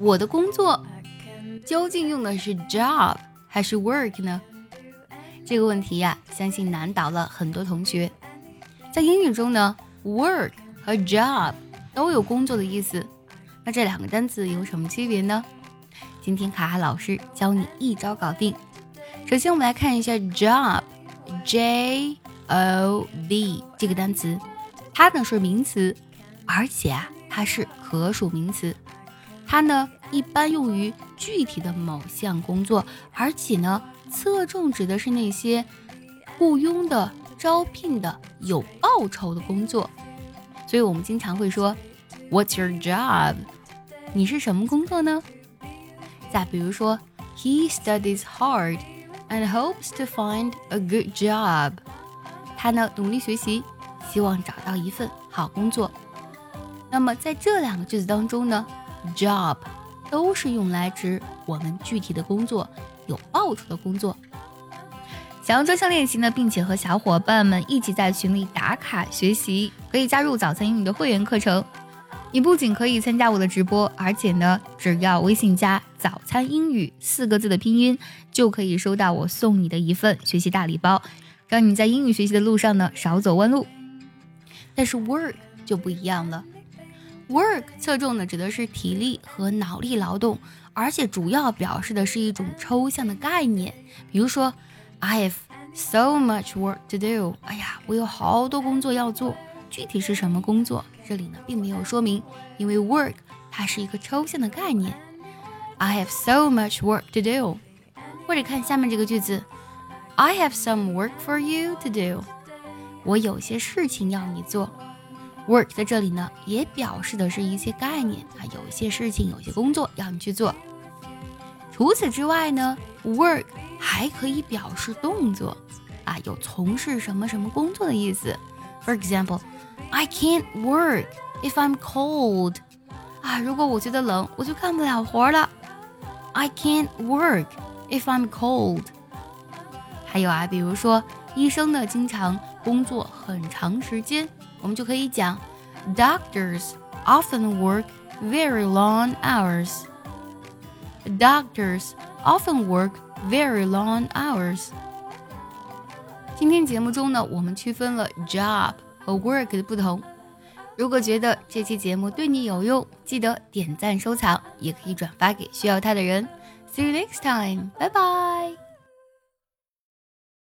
我的工作究竟用的是 job 还是 work 呢？这个问题呀，相信难倒了很多同学。在英语中呢，work 和 job 都有工作的意思。那这两个单词有什么区别呢？今天卡卡老师教你一招搞定。首先，我们来看一下 job，J O B 这个单词，它呢是名词，而且啊，它是可数名词。它呢一般用于具体的某项工作，而且呢侧重指的是那些雇佣的、招聘的、有报酬的工作。所以我们经常会说，What's your job？你是什么工作呢？再比如说，He studies hard and hopes to find a good job。他呢努力学习，希望找到一份好工作。那么在这两个句子当中呢，job 都是用来指我们具体的工作，有报酬的工作。想要专项练习呢，并且和小伙伴们一起在群里打卡学习，可以加入早餐英语的会员课程。你不仅可以参加我的直播，而且呢，只要微信加“早餐英语”四个字的拼音，就可以收到我送你的一份学习大礼包，让你在英语学习的路上呢少走弯路。但是 work 就不一样了，work 侧重的指的是体力和脑力劳动，而且主要表示的是一种抽象的概念，比如说，I have so much work to do。哎呀，我有好多工作要做。具体是什么工作？这里呢并没有说明，因为 work 它是一个抽象的概念。I have so much work to do。或者看下面这个句子，I have some work for you to do。我有些事情要你做。Work 在这里呢也表示的是一些概念啊，有一些事情、有些工作要你去做。除此之外呢，work 还可以表示动作啊，有从事什么什么工作的意思。For example。I can't work if I'm cold. 啊，如果我觉得冷，我就干不了活了。I can't work if I'm cold. 还有啊，比如说医生呢，经常工作很长时间，我们就可以讲，Doctors often work very long hours. Doctors often work very long hours. 今天节目中呢，我们区分了 job。和 work 的不同。如果觉得这期节目对你有用，记得点赞收藏，也可以转发给需要它的人。See you next time，拜拜。